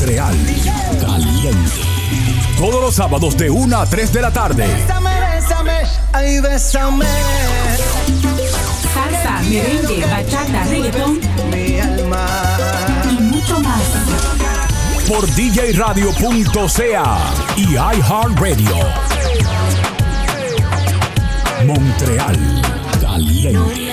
Montreal. Caliente. Todos los sábados de 1 a 3 de la tarde. Bésame, bésame, ay, bésame. Salsa, merengue, bachata, reggaetón Mi alma. y mucho más. Por djradio.ca y iHeartRadio. Montreal. Caliente.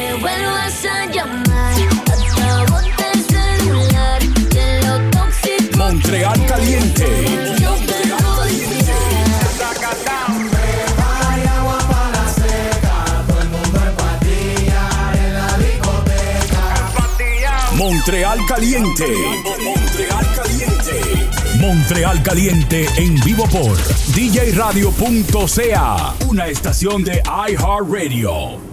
Montreal Caliente. Montreal Caliente. Montreal Caliente. Montreal Caliente en vivo por djradio.ca. Una estación de iHeartRadio.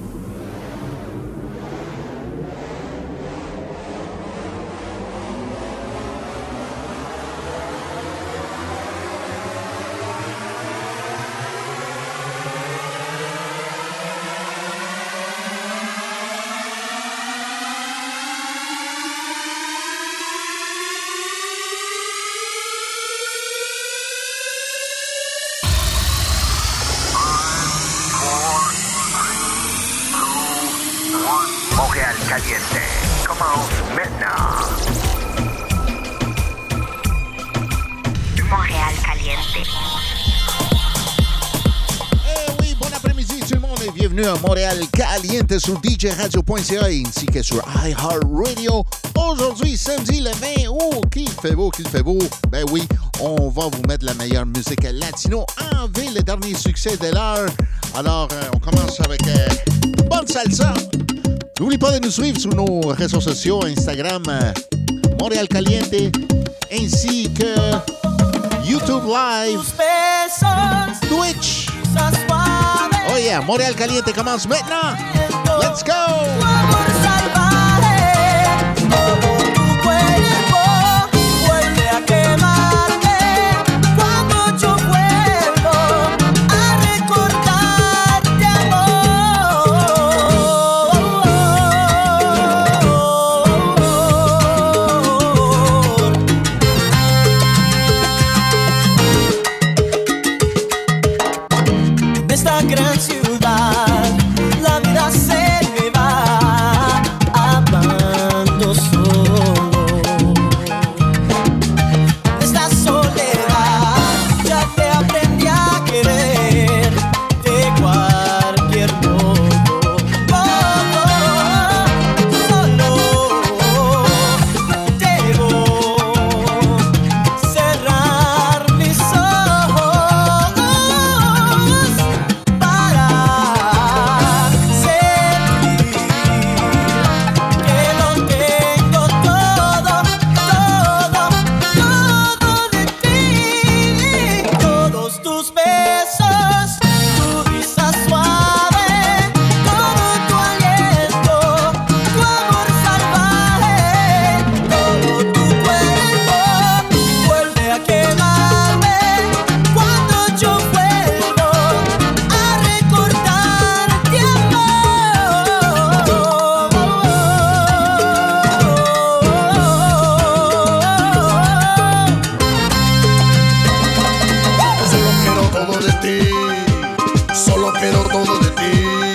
Sur djradio.ca ainsi que sur iHeartRadio. Aujourd'hui, samedi le 20 août, qu'il fait beau, qu'il fait beau. Ben oui, on va vous mettre la meilleure musique latino en ville, le dernier succès de l'heure. Alors, euh, on commence avec euh, une bonne salsa. N'oubliez pas de nous suivre sur nos réseaux sociaux, Instagram, euh, Montréal Caliente, ainsi que YouTube Live, Twitch. Yeah, Montréal Caliente commence maintenant. Let's go! Quiero todo de ti.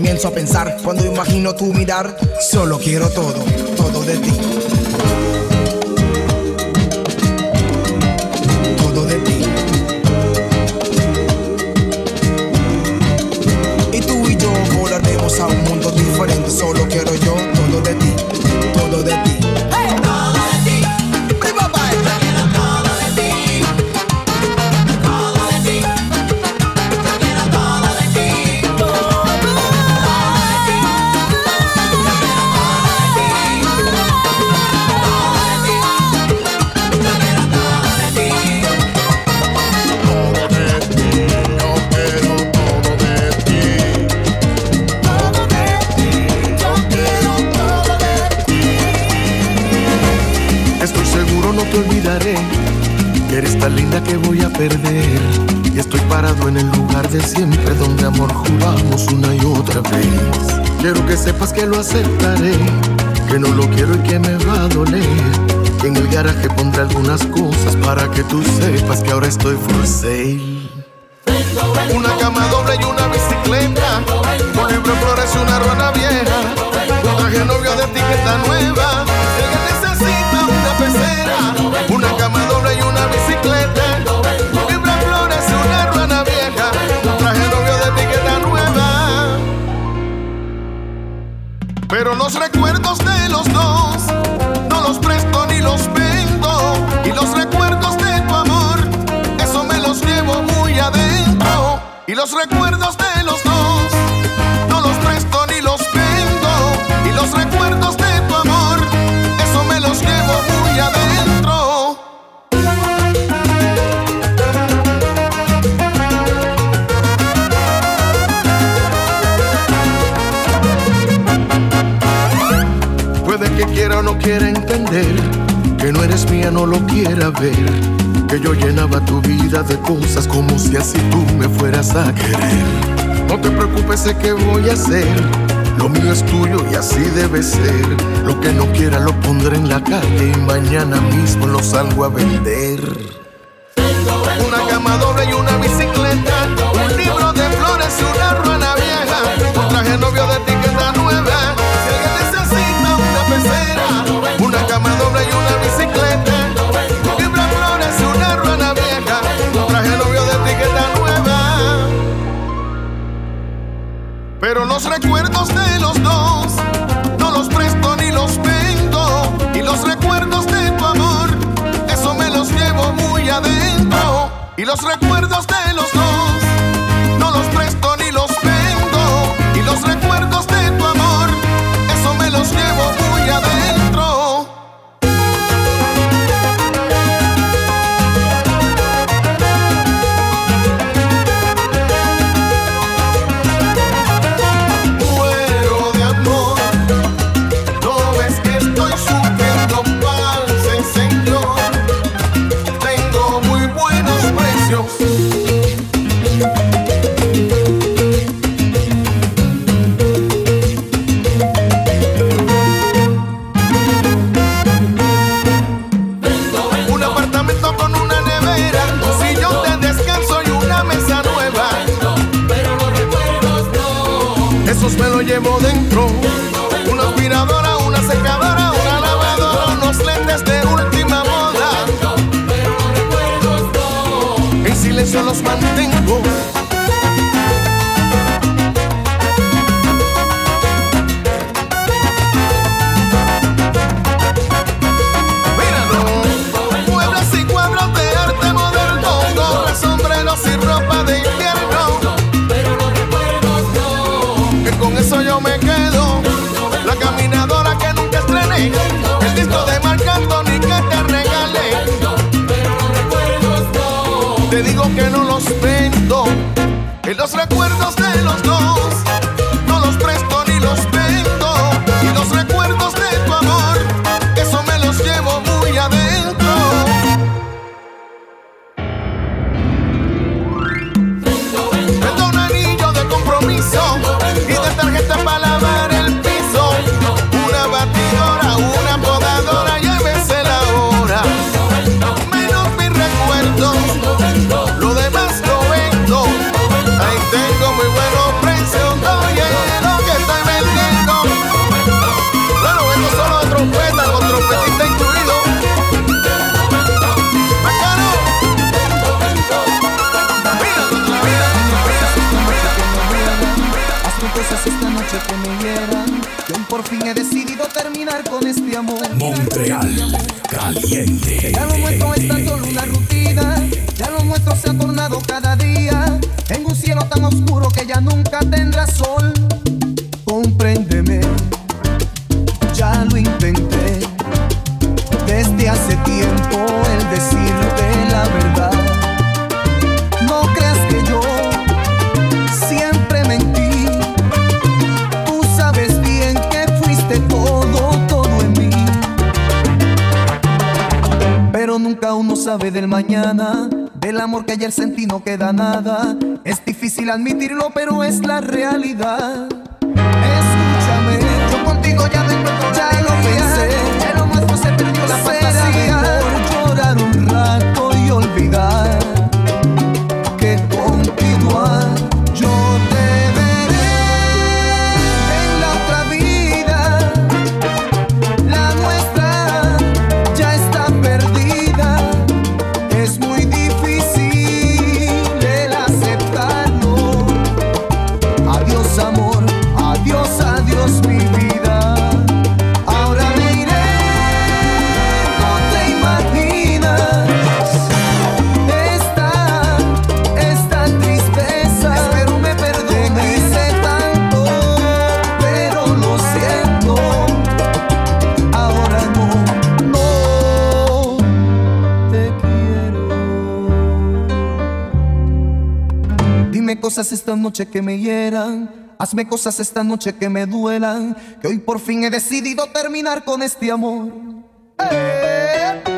Comienzo a pensar. Cuando imagino tu mirar, solo quiero todo, todo de ti. aceptaré, que no lo quiero y que me va a doler. En el garaje pondré algunas cosas para que tú sepas que ahora estoy for sale. Una cama doble y una bicicleta, un libro flores y una rueda vieja, un novio de etiqueta nueva. los recuerdos de los dos no los presto ni los vendo. Y los recuerdos de tu amor, eso me los llevo muy adentro. Y los recuerdos. quiera entender, que no eres mía, no lo quiera ver, que yo llenaba tu vida de cosas como si así tú me fueras a querer. No te preocupes, sé que voy a hacer. Lo mío es tuyo y así debe ser. Lo que no quiera lo pondré en la calle y mañana mismo lo salgo a vender. Dime cosas esta noche que me hieran. Hazme cosas esta noche que me duelan. Que hoy por fin he decidido terminar con este amor. Eh, eh, eh.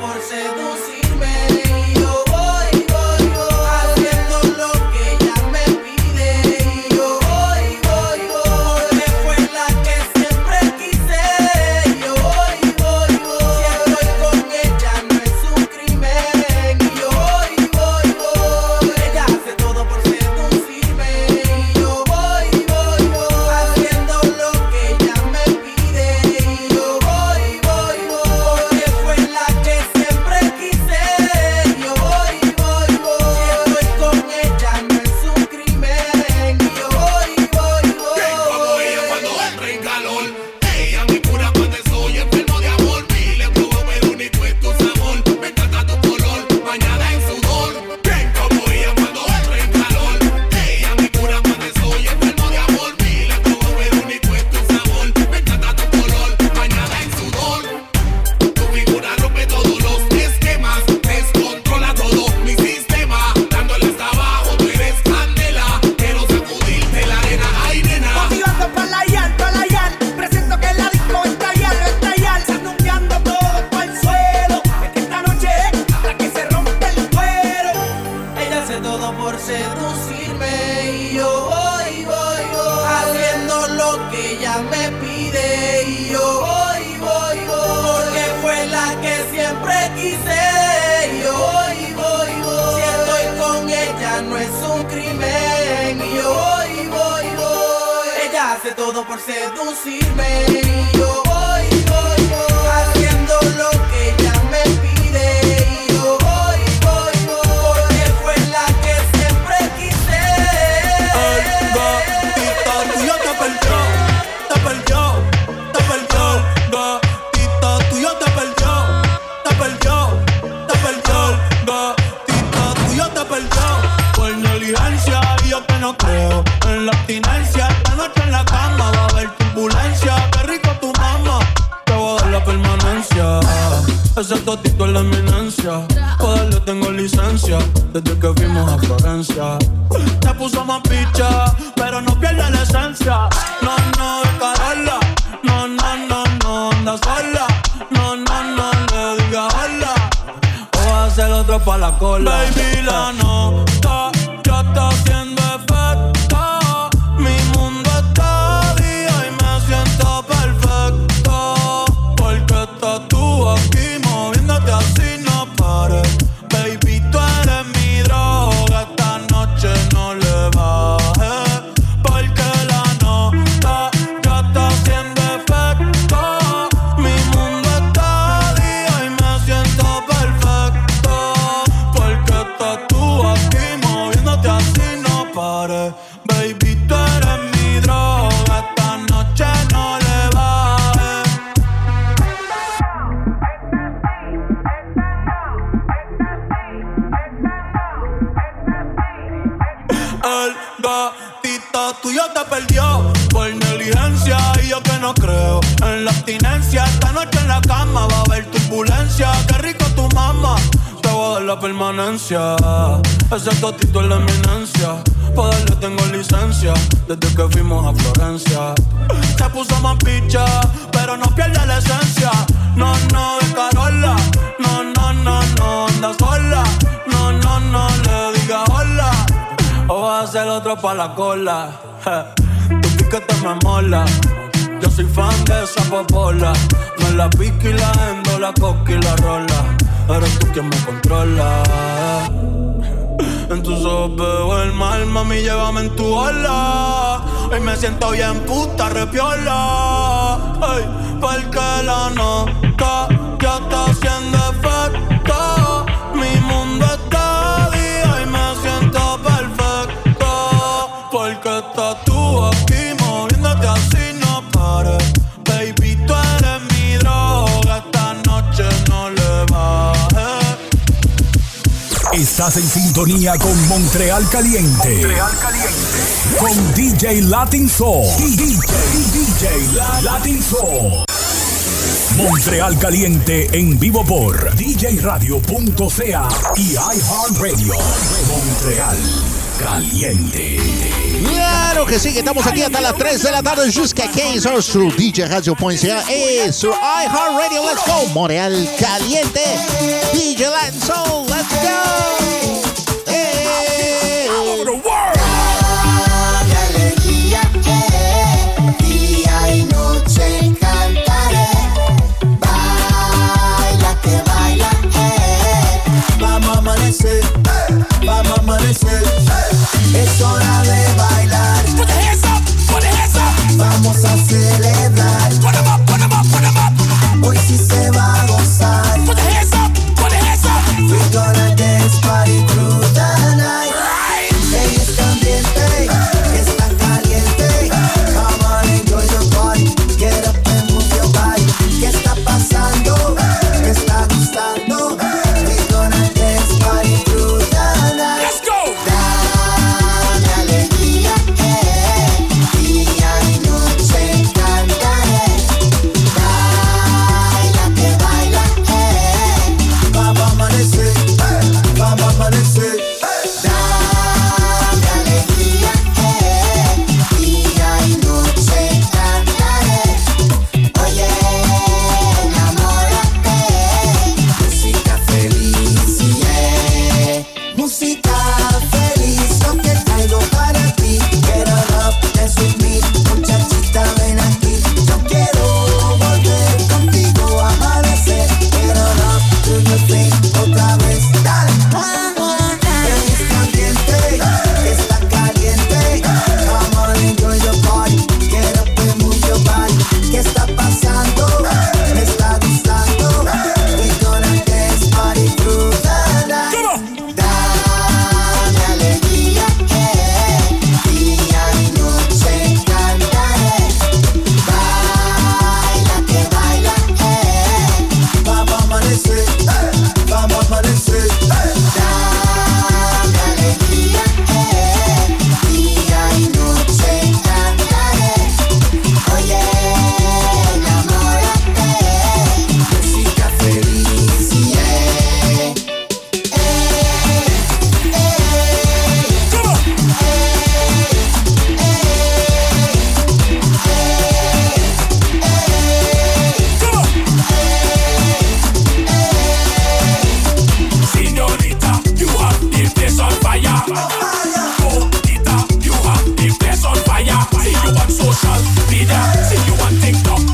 Por seducirme Ser otro pa' la cola. Tu piquete me mola. Yo soy fan de esa popola. Me la pica y la endo, la coca y la rola. Eres tú quien me controla. En tus ojos veo el mal, mami, llévame en tu ola. Hoy me siento bien puta, repiola. Ay, porque la nota ya está haciendo efecto. Estás en sintonía con Montreal Caliente. Con DJ Latin Soul. DJ, DJ La- Latin Soul. Montreal Caliente en vivo por djradio.ca y iHeartRadio. Montreal Caliente. Claro que sí, estamos aquí hasta las 3 de la tarde jusqu'à 15 heures sur DJRadio.ca et sur iHeartRadio. Let's go! Montréal Caliente. DJ Latin Soul, let's go! Hey. Baila, eh. Vamos a amanecer. Es hora de. Vamos a celebrar. social media. See you want TikTok.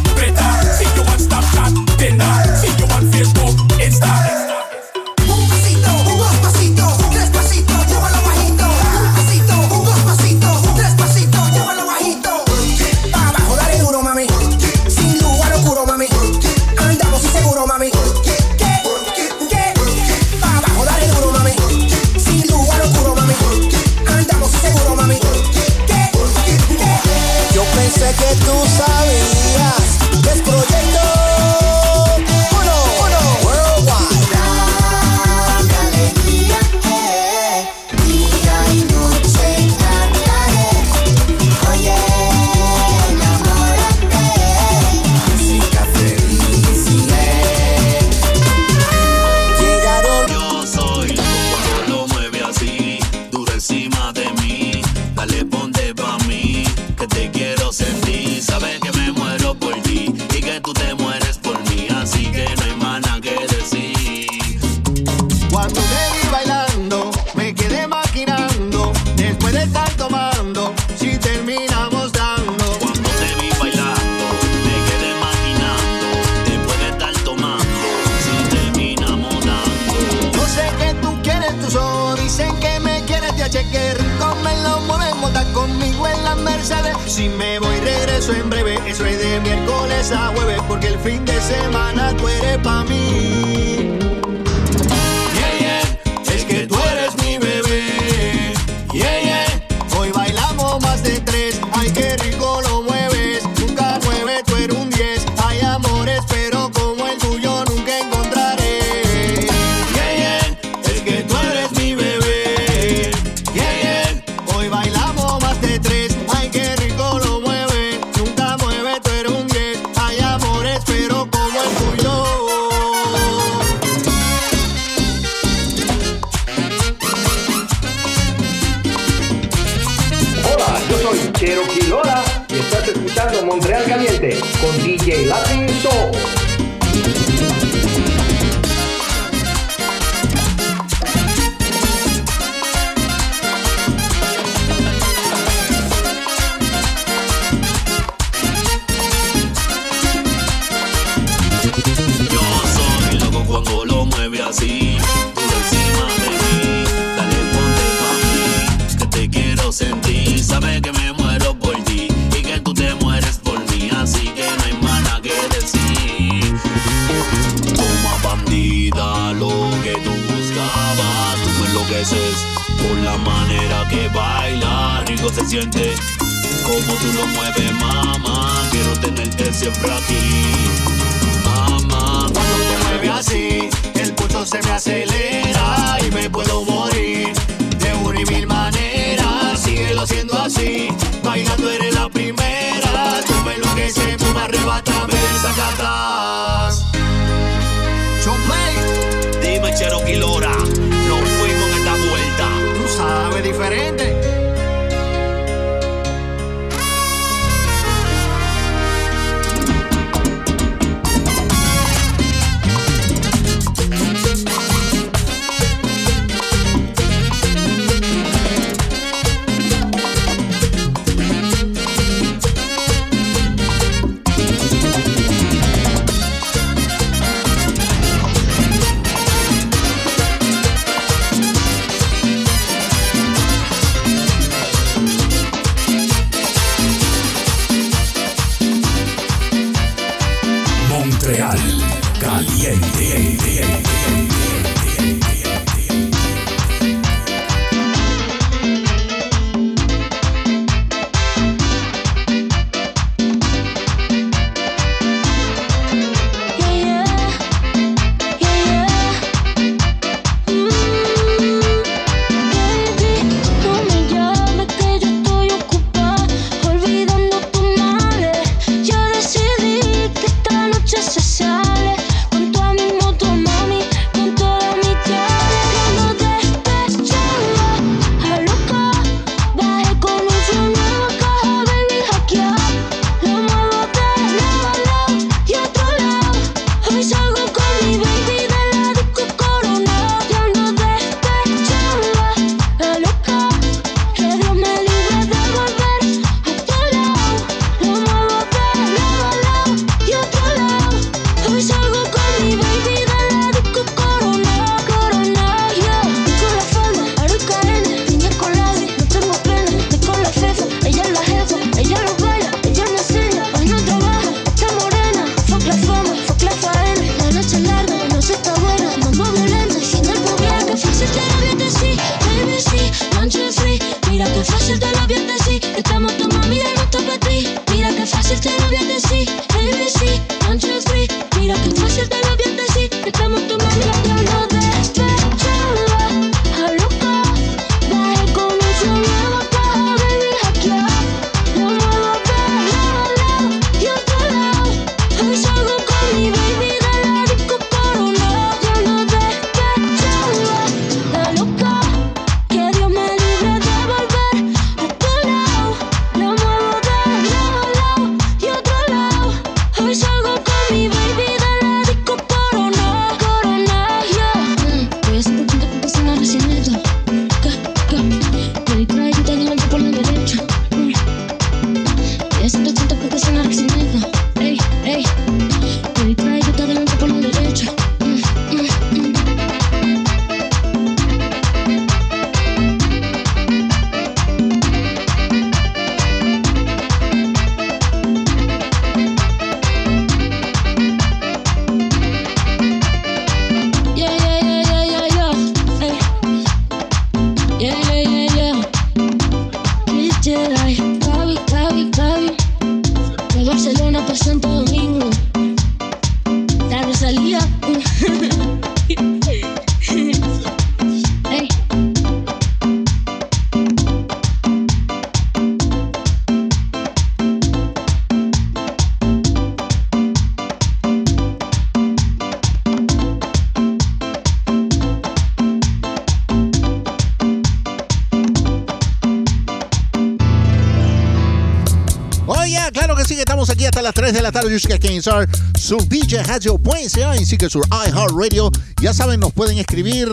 sintonizar su djradio.ca, así que su iHeartRadio. Ya saben, nos pueden escribir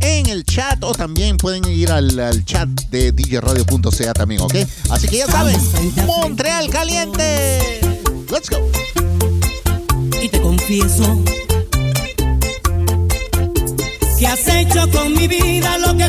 en el chat o también pueden ir al, al chat de djradio.ca también, ¿ok? Así que ya saben, Montreal caliente. Let's go. Y te confieso que has hecho con mi vida lo que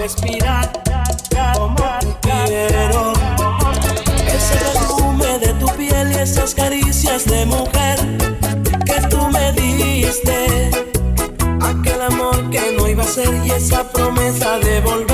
respirar como te quiero. Ese perfume de tu piel y esas caricias de mujer que tú me diste. Aquel amor que no iba a ser y esa promesa de volver.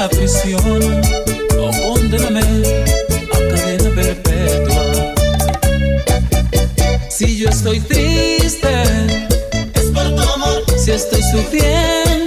la prisión o condéname a cadena perpetua. Si yo estoy triste, es por tu amor. Si estoy sufriendo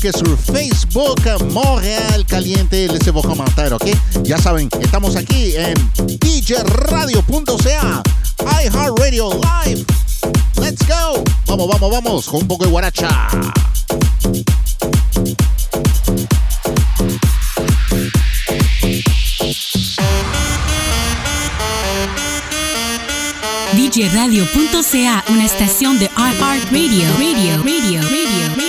Que sur Facebook, Montreal Caliente, les voy a comentar, ¿ok? Ya saben, estamos aquí en djradio.ca, iHeartRadio Live. Let's go. Vamos, vamos, vamos, con un poco de guaracha. DJRadio.ca, una estación de iHeartRadio. Radio, radio, radio, radio.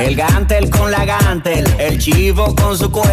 el gantel con la gantel, el chivo con su cuerpo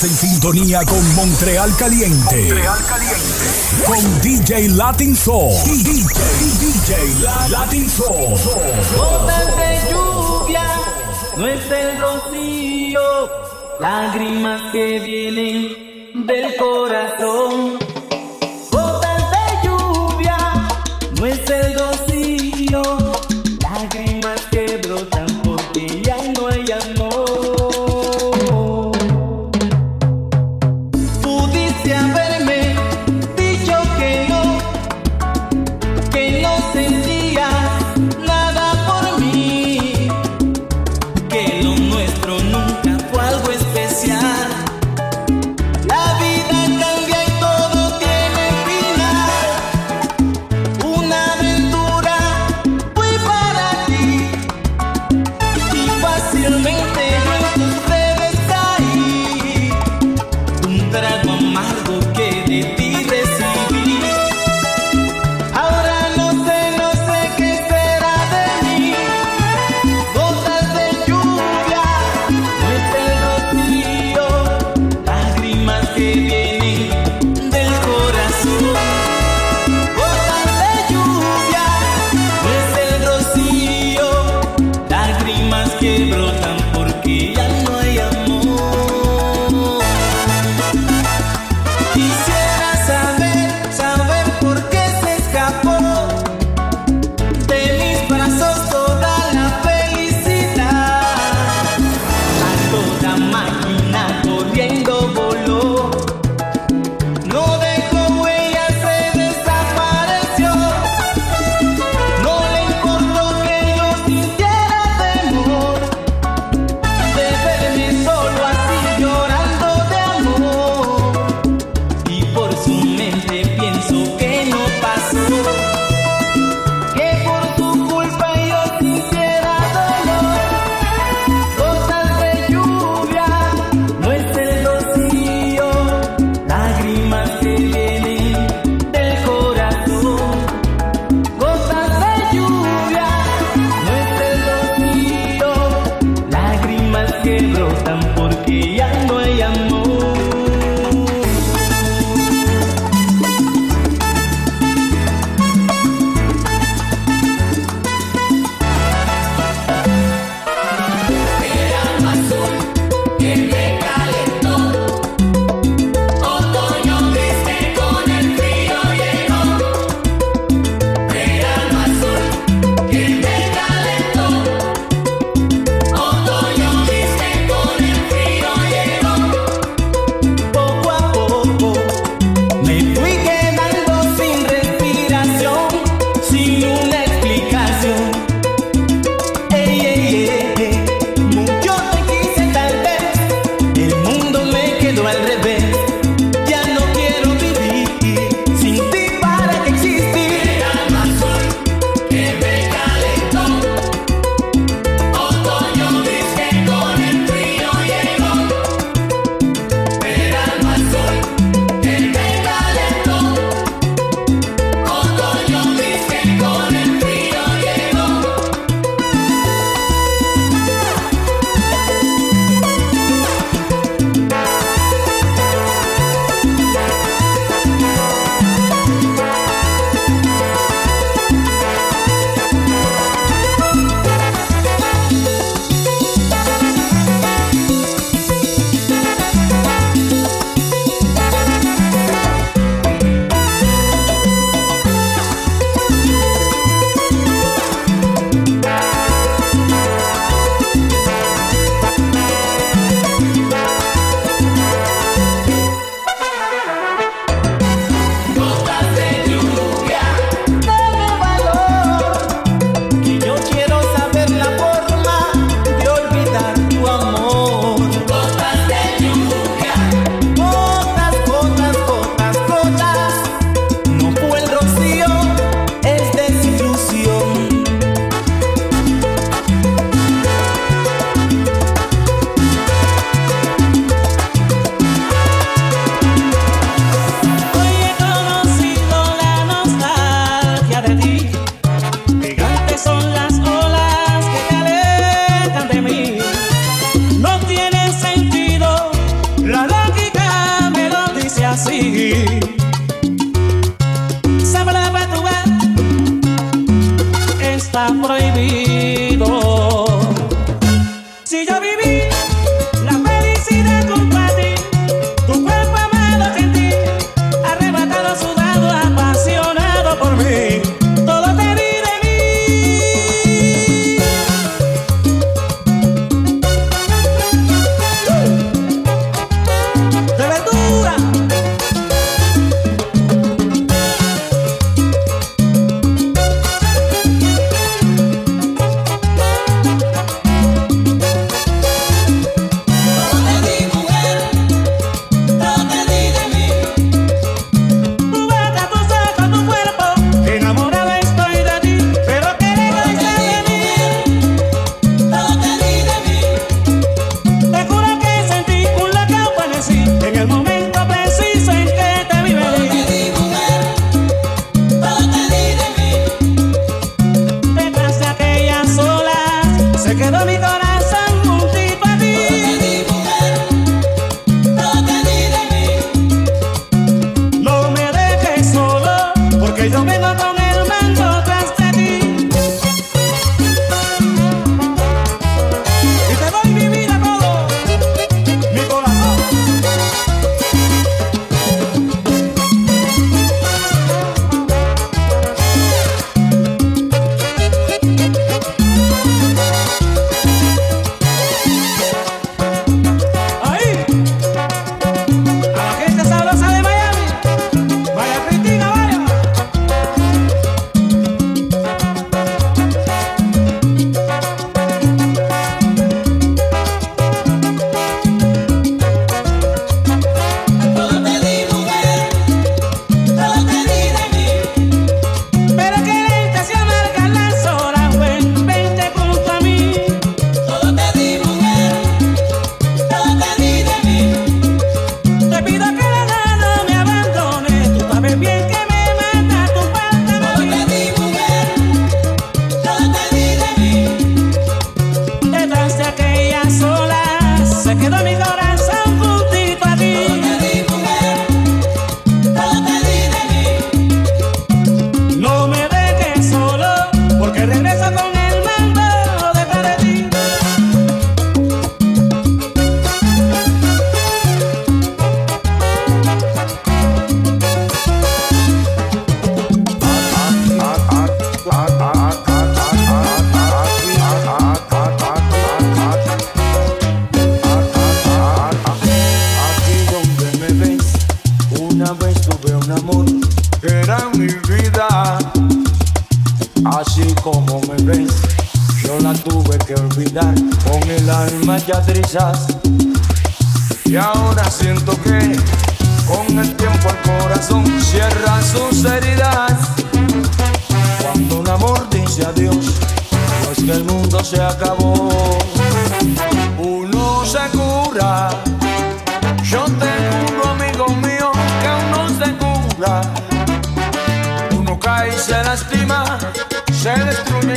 En sintonía con Montreal Caliente. Con DJ Latin Soul. DJ, DJ Latin Soul. Gotas de lluvia, no es el rocío. Lágrimas que vienen del corazón. Gotas de lluvia, no es el rocío.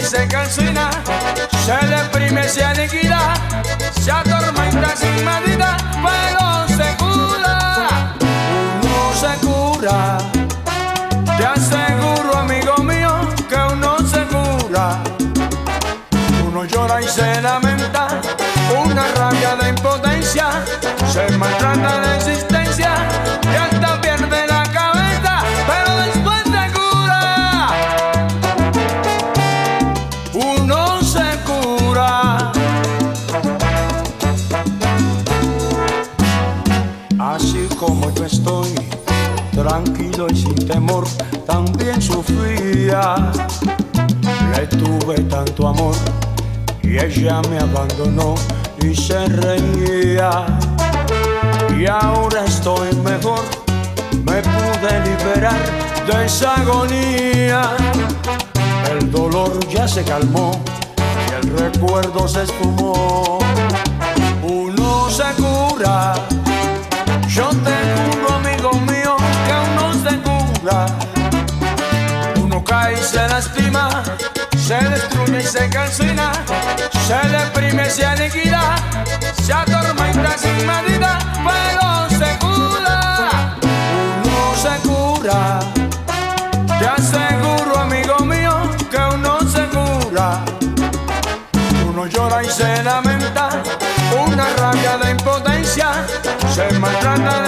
Se calcina, se deprime, se aniquila, se atormenta sin medida, pero se cura. Uno se cura. Te aseguro, amigo mío, que uno se cura. Uno llora y se lamenta, una rabia de impotencia, se maltrata de existencia sin temor, también sufría. Le tuve tanto amor y ella me abandonó y se reía. Y ahora estoy mejor, me pude liberar de esa agonía. El dolor ya se calmó y el recuerdo se esfumó. Uno se Y se lastima, se destruye y se calcina, se deprime, se aniquila, se atormenta sin medida, pero se cura. Uno se cura. Te aseguro, amigo mío, que uno se cura. Uno llora y se lamenta, una rabia de impotencia, se maltrata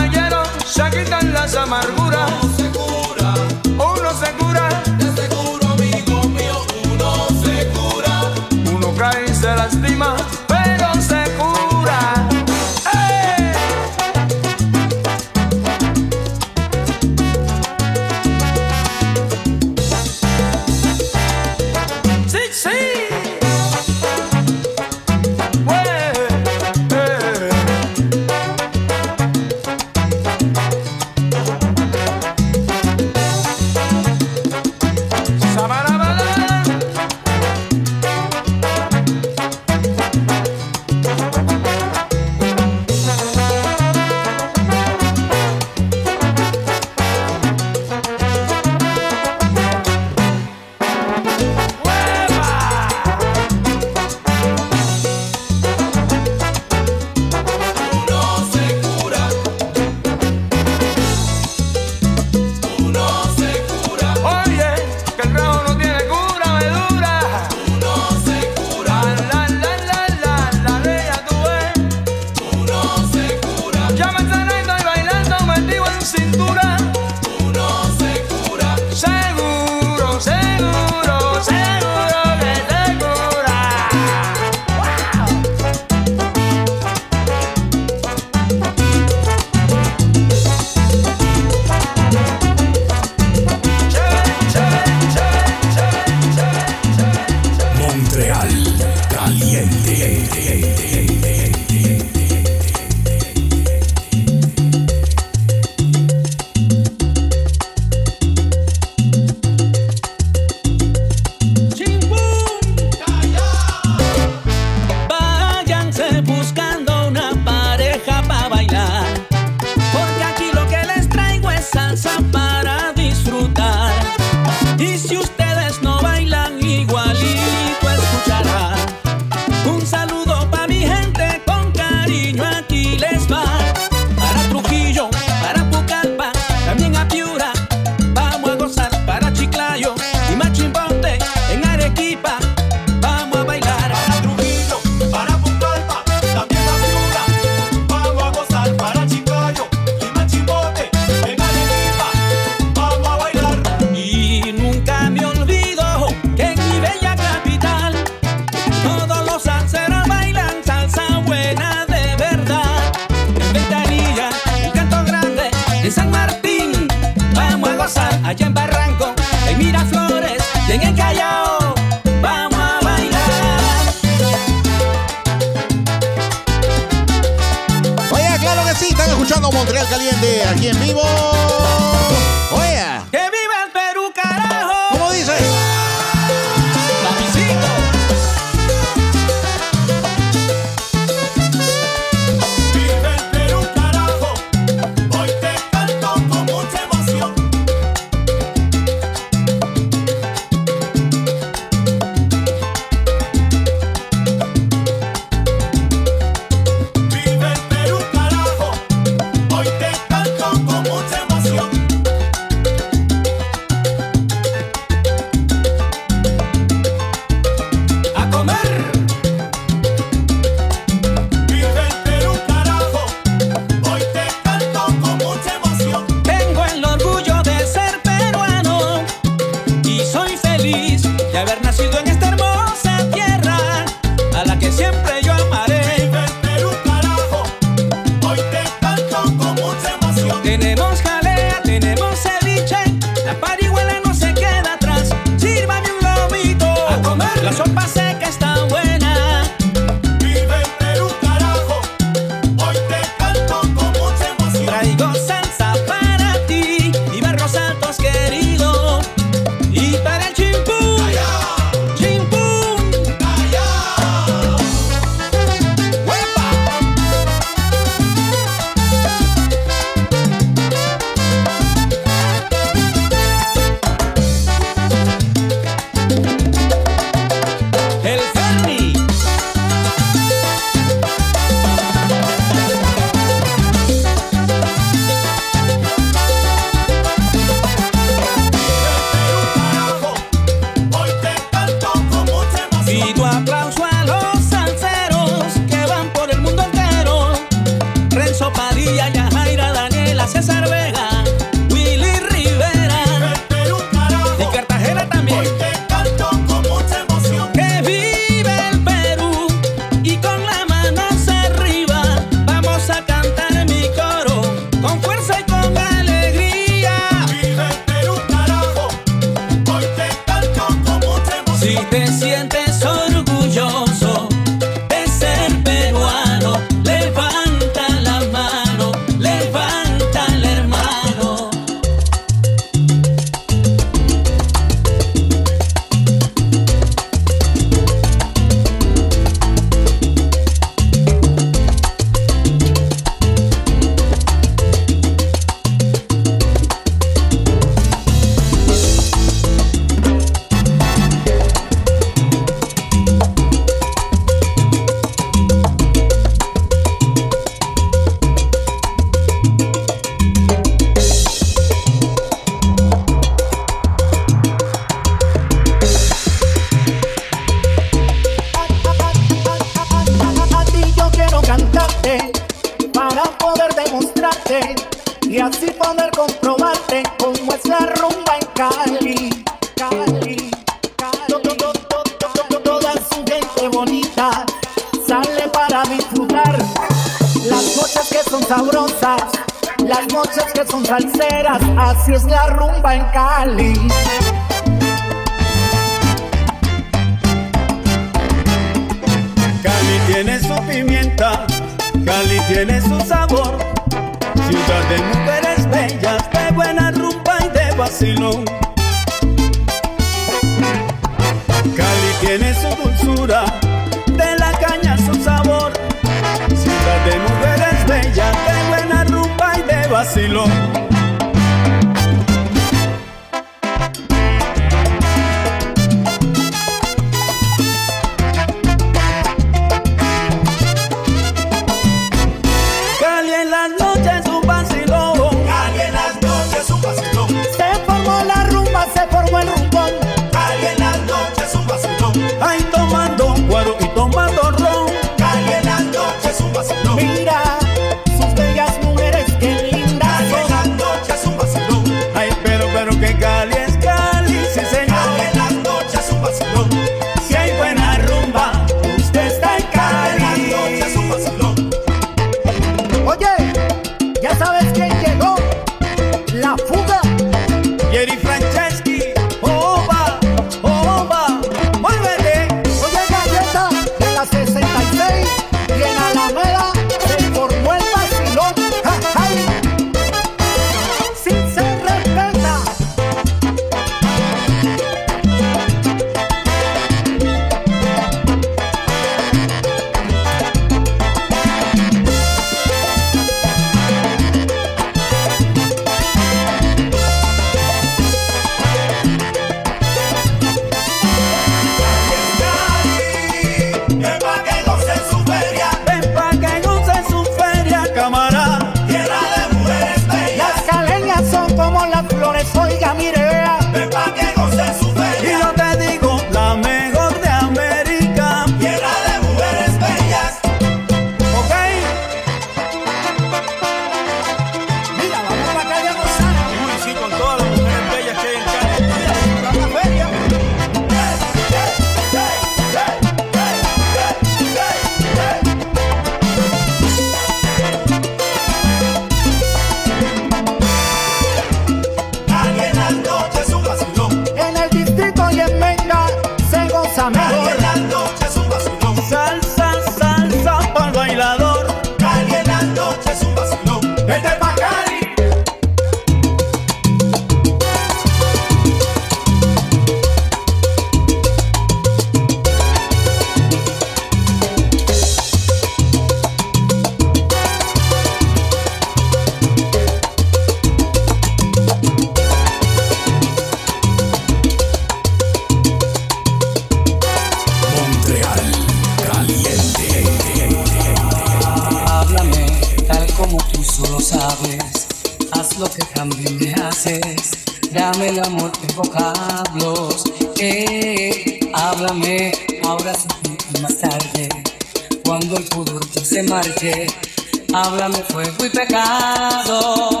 Háblame fuego y pecado.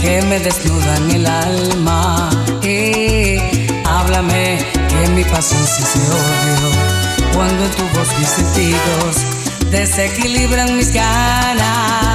que me desnudan el alma. Y háblame que mi pasión se odio, cuando en tu voz mis sentidos desequilibran mis ganas.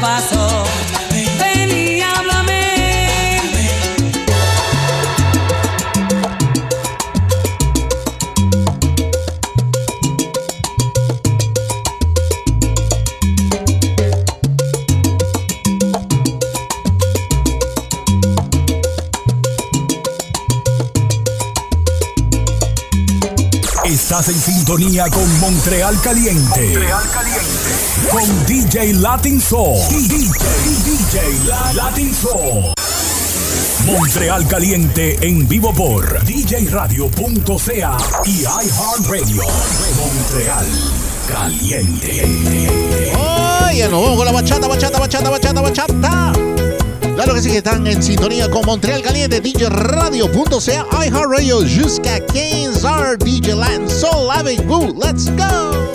paso. Ven y háblame. Estás en sintonía con Montreal Caliente. Montreal Caliente con DJ Latin Soul. DJ, DJ Latin Soul. Montreal Caliente en vivo por djradio.ca y iHeartRadio. Montreal Caliente. Oye, nos vamos con la bachata, bachata, bachata, bachata, bachata. Claro que sí que están en sintonía con Montreal Caliente, djradio.ca, iHeartRadio, jusqu'à 15h, DJ Latin Soul, Live Good, let's go.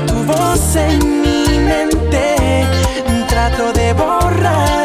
tu voz en mi mente, trato de borrar.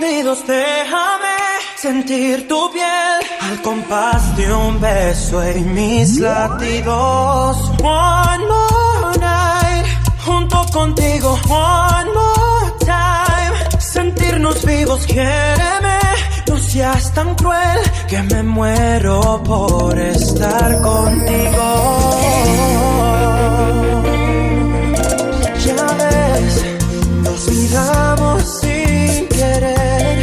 déjame sentir tu piel al compás de un beso y mis latidos. One more night junto contigo. One more time sentirnos vivos. Quiéreme, no seas tan cruel que me muero por estar contigo. Ya ves, nos miramos querer.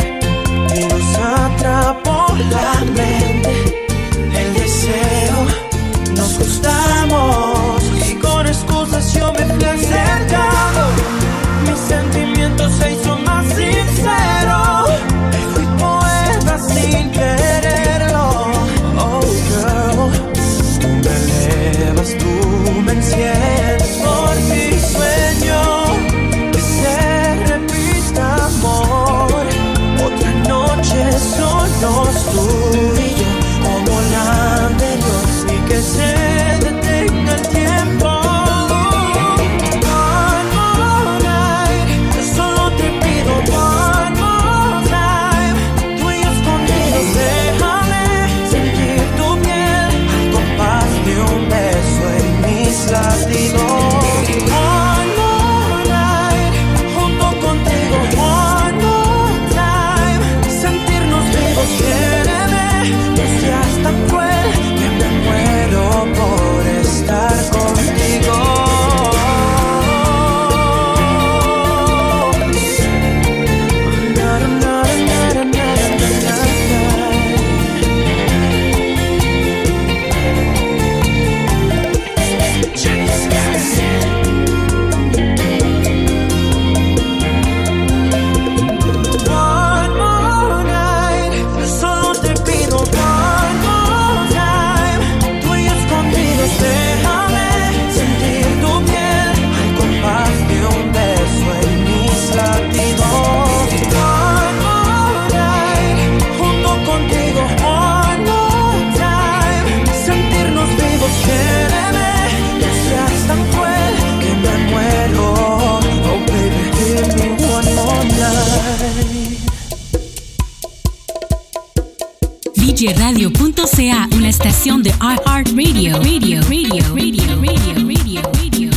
Yerradio.ca, una estación de iHeartRadio. Radio, radio, radio, radio, radio, radio, radio. Radio,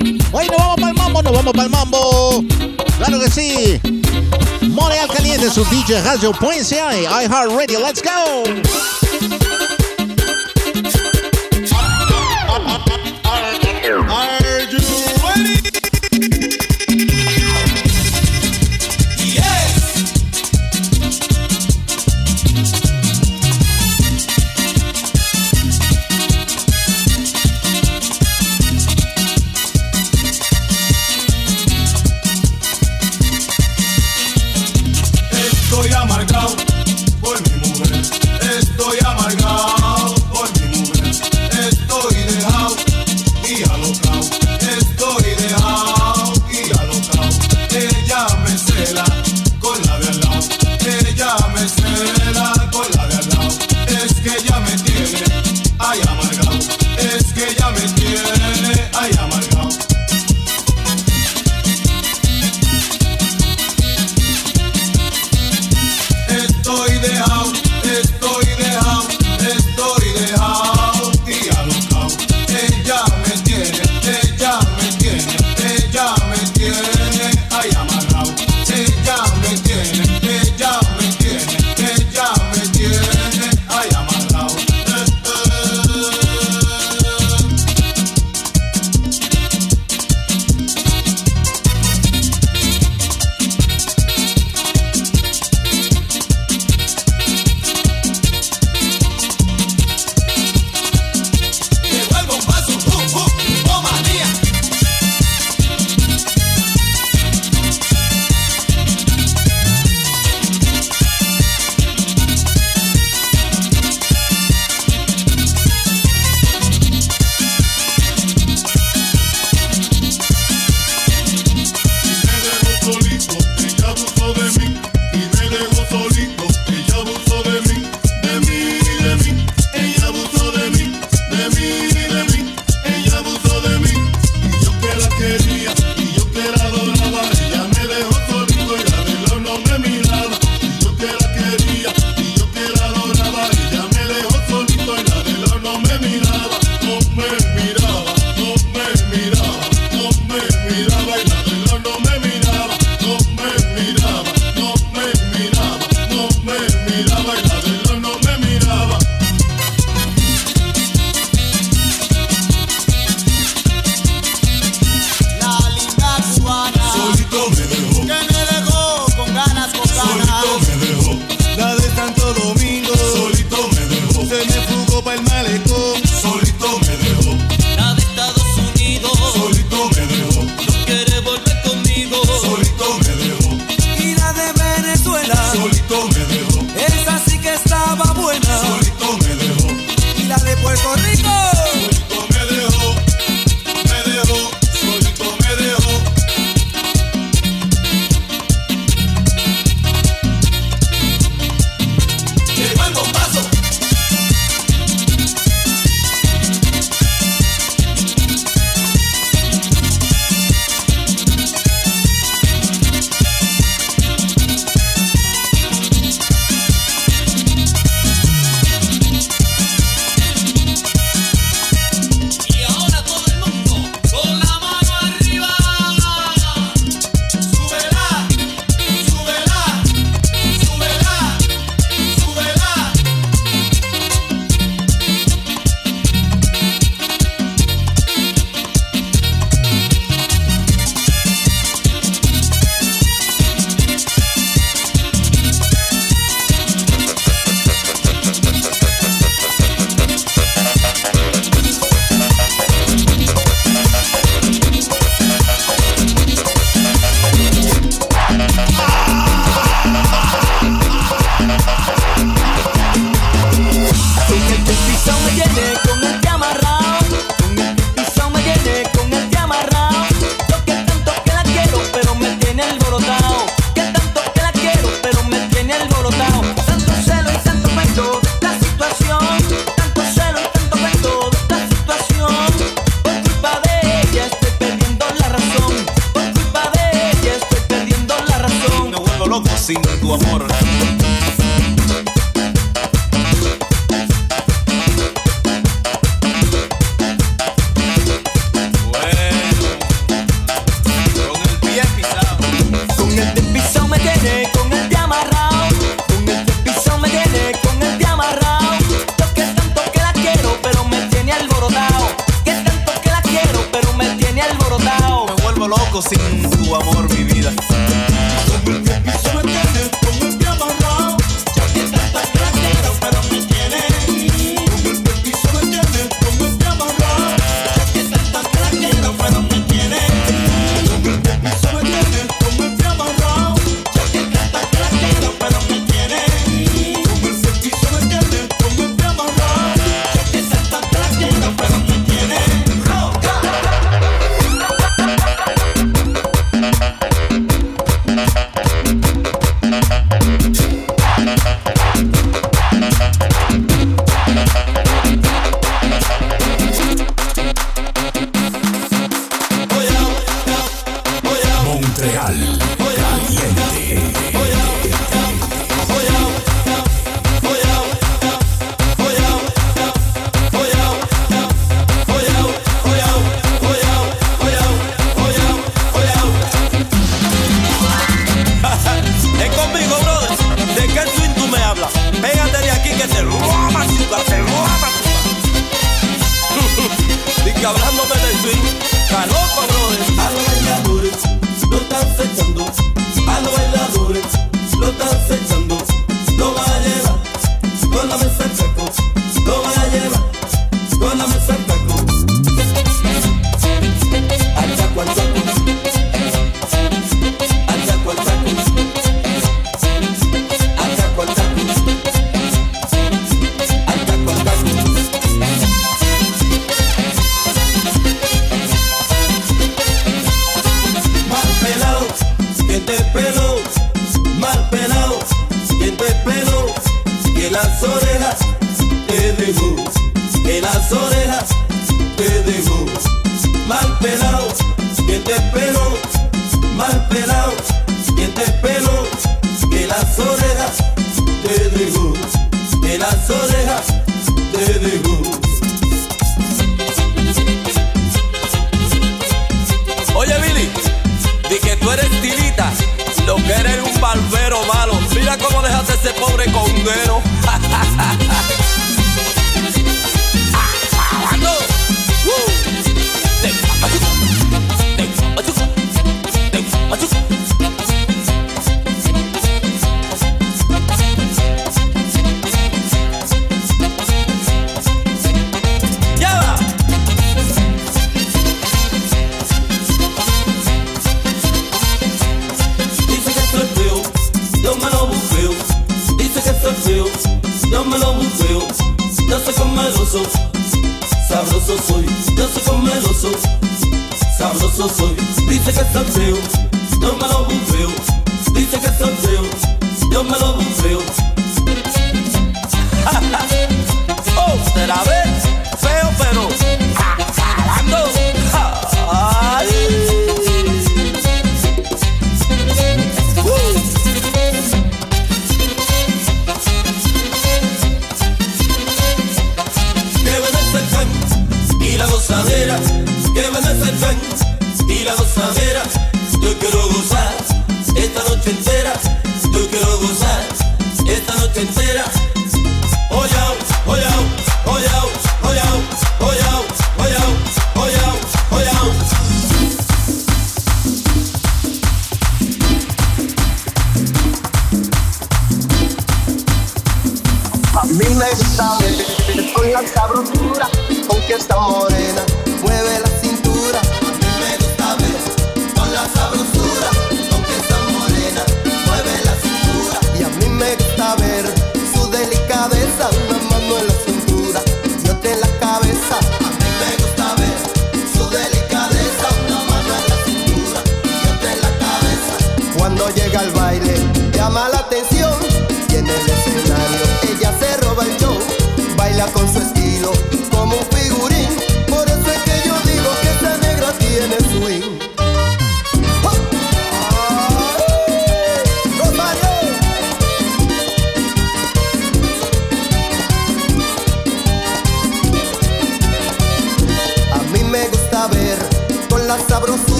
Radio. Hoy nos vamos para el mambo, nos vamos para el mambo. Claro que sí. Montreal Caliente, su DJ Radio.ca y iHeartRadio. Let's go.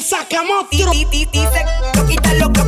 el sacamostro. Dice, quita los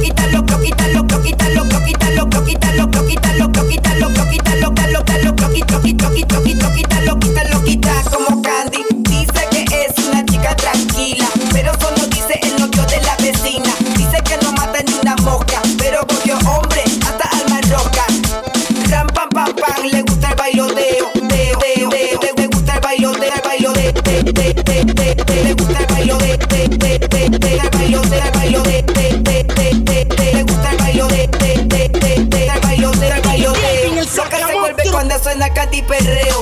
suena Katy Perreo.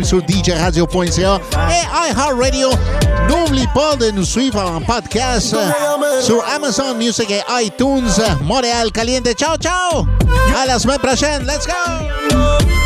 Même sur djradio.ca et iHeartRadio. N'oublie pas de nous suivre en podcast sur Amazon Music et iTunes. Montréal Caliente. Ciao, ciao! À la semaine prochaine. Let's go!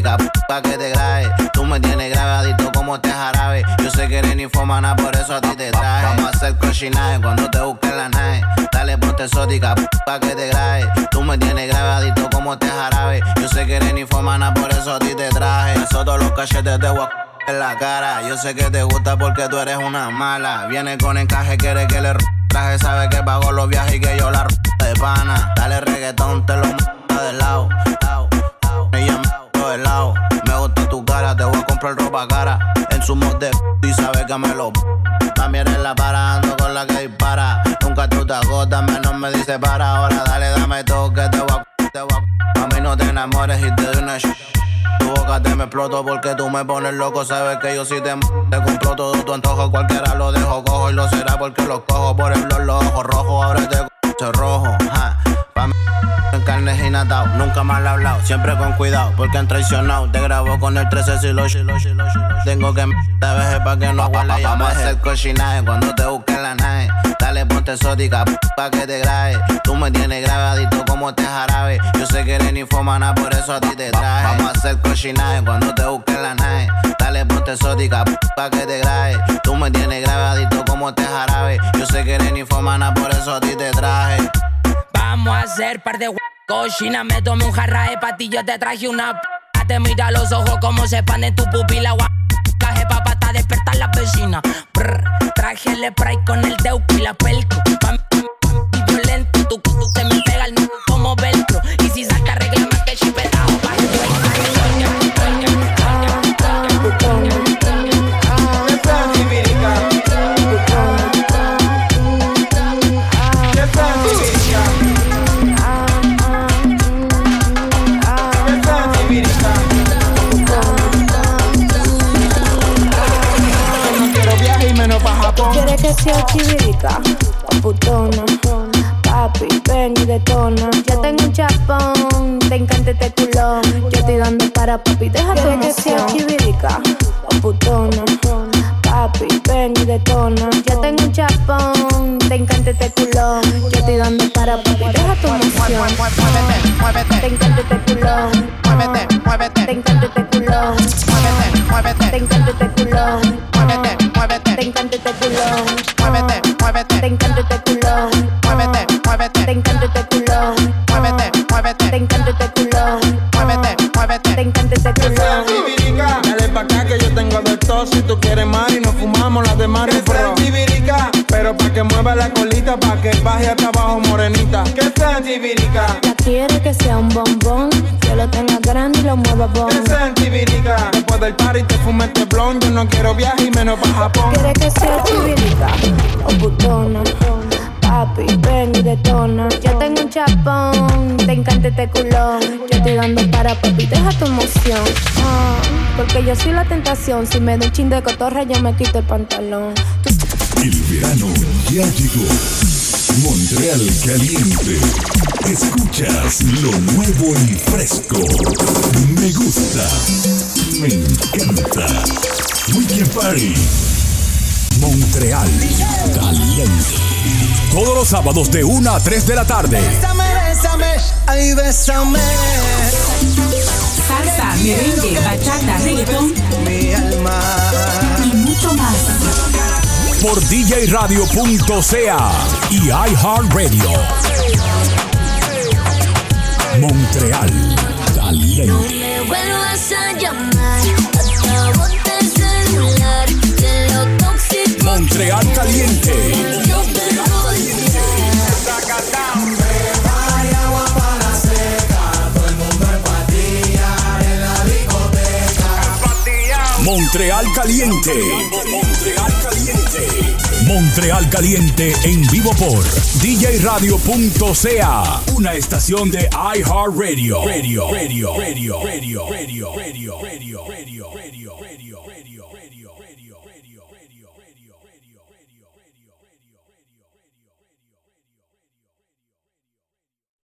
Exótica pa' que te grabe. Tú me tienes grabadito como este jarabe. Yo sé que eres infomana, por eso a ti te traje. Vamos a hacer cochinaje cuando te busquen la nave. Dale ponte exótica pa' que te grabe. Tú me tienes grabadito como este jarabe. Yo sé que eres infomana, por eso a ti te traje. Eso todos los cachetes de guac en la cara. Yo sé que te gusta porque tú eres una mala. Viene con encaje, quiere que le traje. Sabe que pago los viajes y que yo la de pana. Dale reggaetón, te lo exploto porque tú me pones loco. Sabes que yo sí te m- te compro todo tu antojo. Cualquiera lo dejo cojo y lo será porque los cojo por el blog, los ojos rojos. Ahora te c- rojo. Ja. Pa' mí en carne y natao. Nunca mal hablado, siempre con cuidado porque han traicionado. Te grabo con el 13 si lo si lo si lo si lo. Tengo que m- te veje pa' que no huela. Vamos a hacer cochinaje cuando te busquen la nave. Dale ponte exótica pa' que te grabe. Tú me tienes grabadito como este jarabe. Yo sé que eres infomana, por eso a ti te traje. Vamos a hacer cochinaje cuando te busquen la nave. Dale ponte exótica pa' que te grabe. Tú me tienes grabadito como este jarabe. Yo sé que eres infomana, por eso a ti te traje. Vamos a hacer par de cochina. Me tomé un jarra de patillo, te traje una. Te mira los ojos como se expanden tu pupila. Despertar la vecina. Brr, traje el spray con el deuco y la pelco. Violento. Tu tú se me pega el ¿Quieres que sea chivirica o putona? Papi, ven y detona. Ya tengo un chapón, te encanta este culón. Yo estoy dando para papi, deja tu que sea chivirica o putona? Papi, ven y detona. Ya tengo un chapón, te encanta este culón. Yo estoy dando para papi, deja tu emoción. Te encanta este culón. Muévete, muévete. Te encanta este culón. Muévete, muévete. Te encanta este culón. Te encanta este culón. Muévete, muévete. Te encanta este culón. Muévete, muévete. Te encanta este culón. Muévete, muévete. Te encanta este culón. Muévete, muévete. Te encanta este culón. Dale pa' acá que yo tengo de todo. Si tú quieres más y nos fumamos las de Mario Pro. Pero pa' que mueva la colita, pa' que baje hasta abajo morenita. Que sea chivirica. Ya quiere que sea un bombón. Que lo tenga grande y lo mueva bon. Que sea chivirica. Después del party te fume este blon. Yo no quiero viaje y menos pa' Japón. Quiere que sea chivirica o putona. Papi, ven y detona. Yo tengo un chapón, te encanta este culón. Yo estoy dando para papi, deja tu emoción. Ah, porque yo soy la tentación. Si me da un chin de cotorra, yo me quito el pantalón. El verano ya llegó. Montreal Caliente. Escuchas lo nuevo y fresco. Me gusta. Me encanta. Weekend Party. Montreal Caliente. Todos los sábados de 1 a 3 de la tarde. Bésame, bésame, ay, bésame. Salsa, merengue, bachata, reggaetón Mi alma. Por djradio.ca y iHeartRadio. Montreal Caliente. Me vuelvas a llamar, acabo el celular, de lo tóxico. Montreal Caliente. Yo te voy Montreal Caliente. Montreal Caliente. Montreal Caliente en vivo por djradio.ca. Una estación de iHeartRadio. Radio, radio, radio, radio, radio, radio, radio, radio, radio.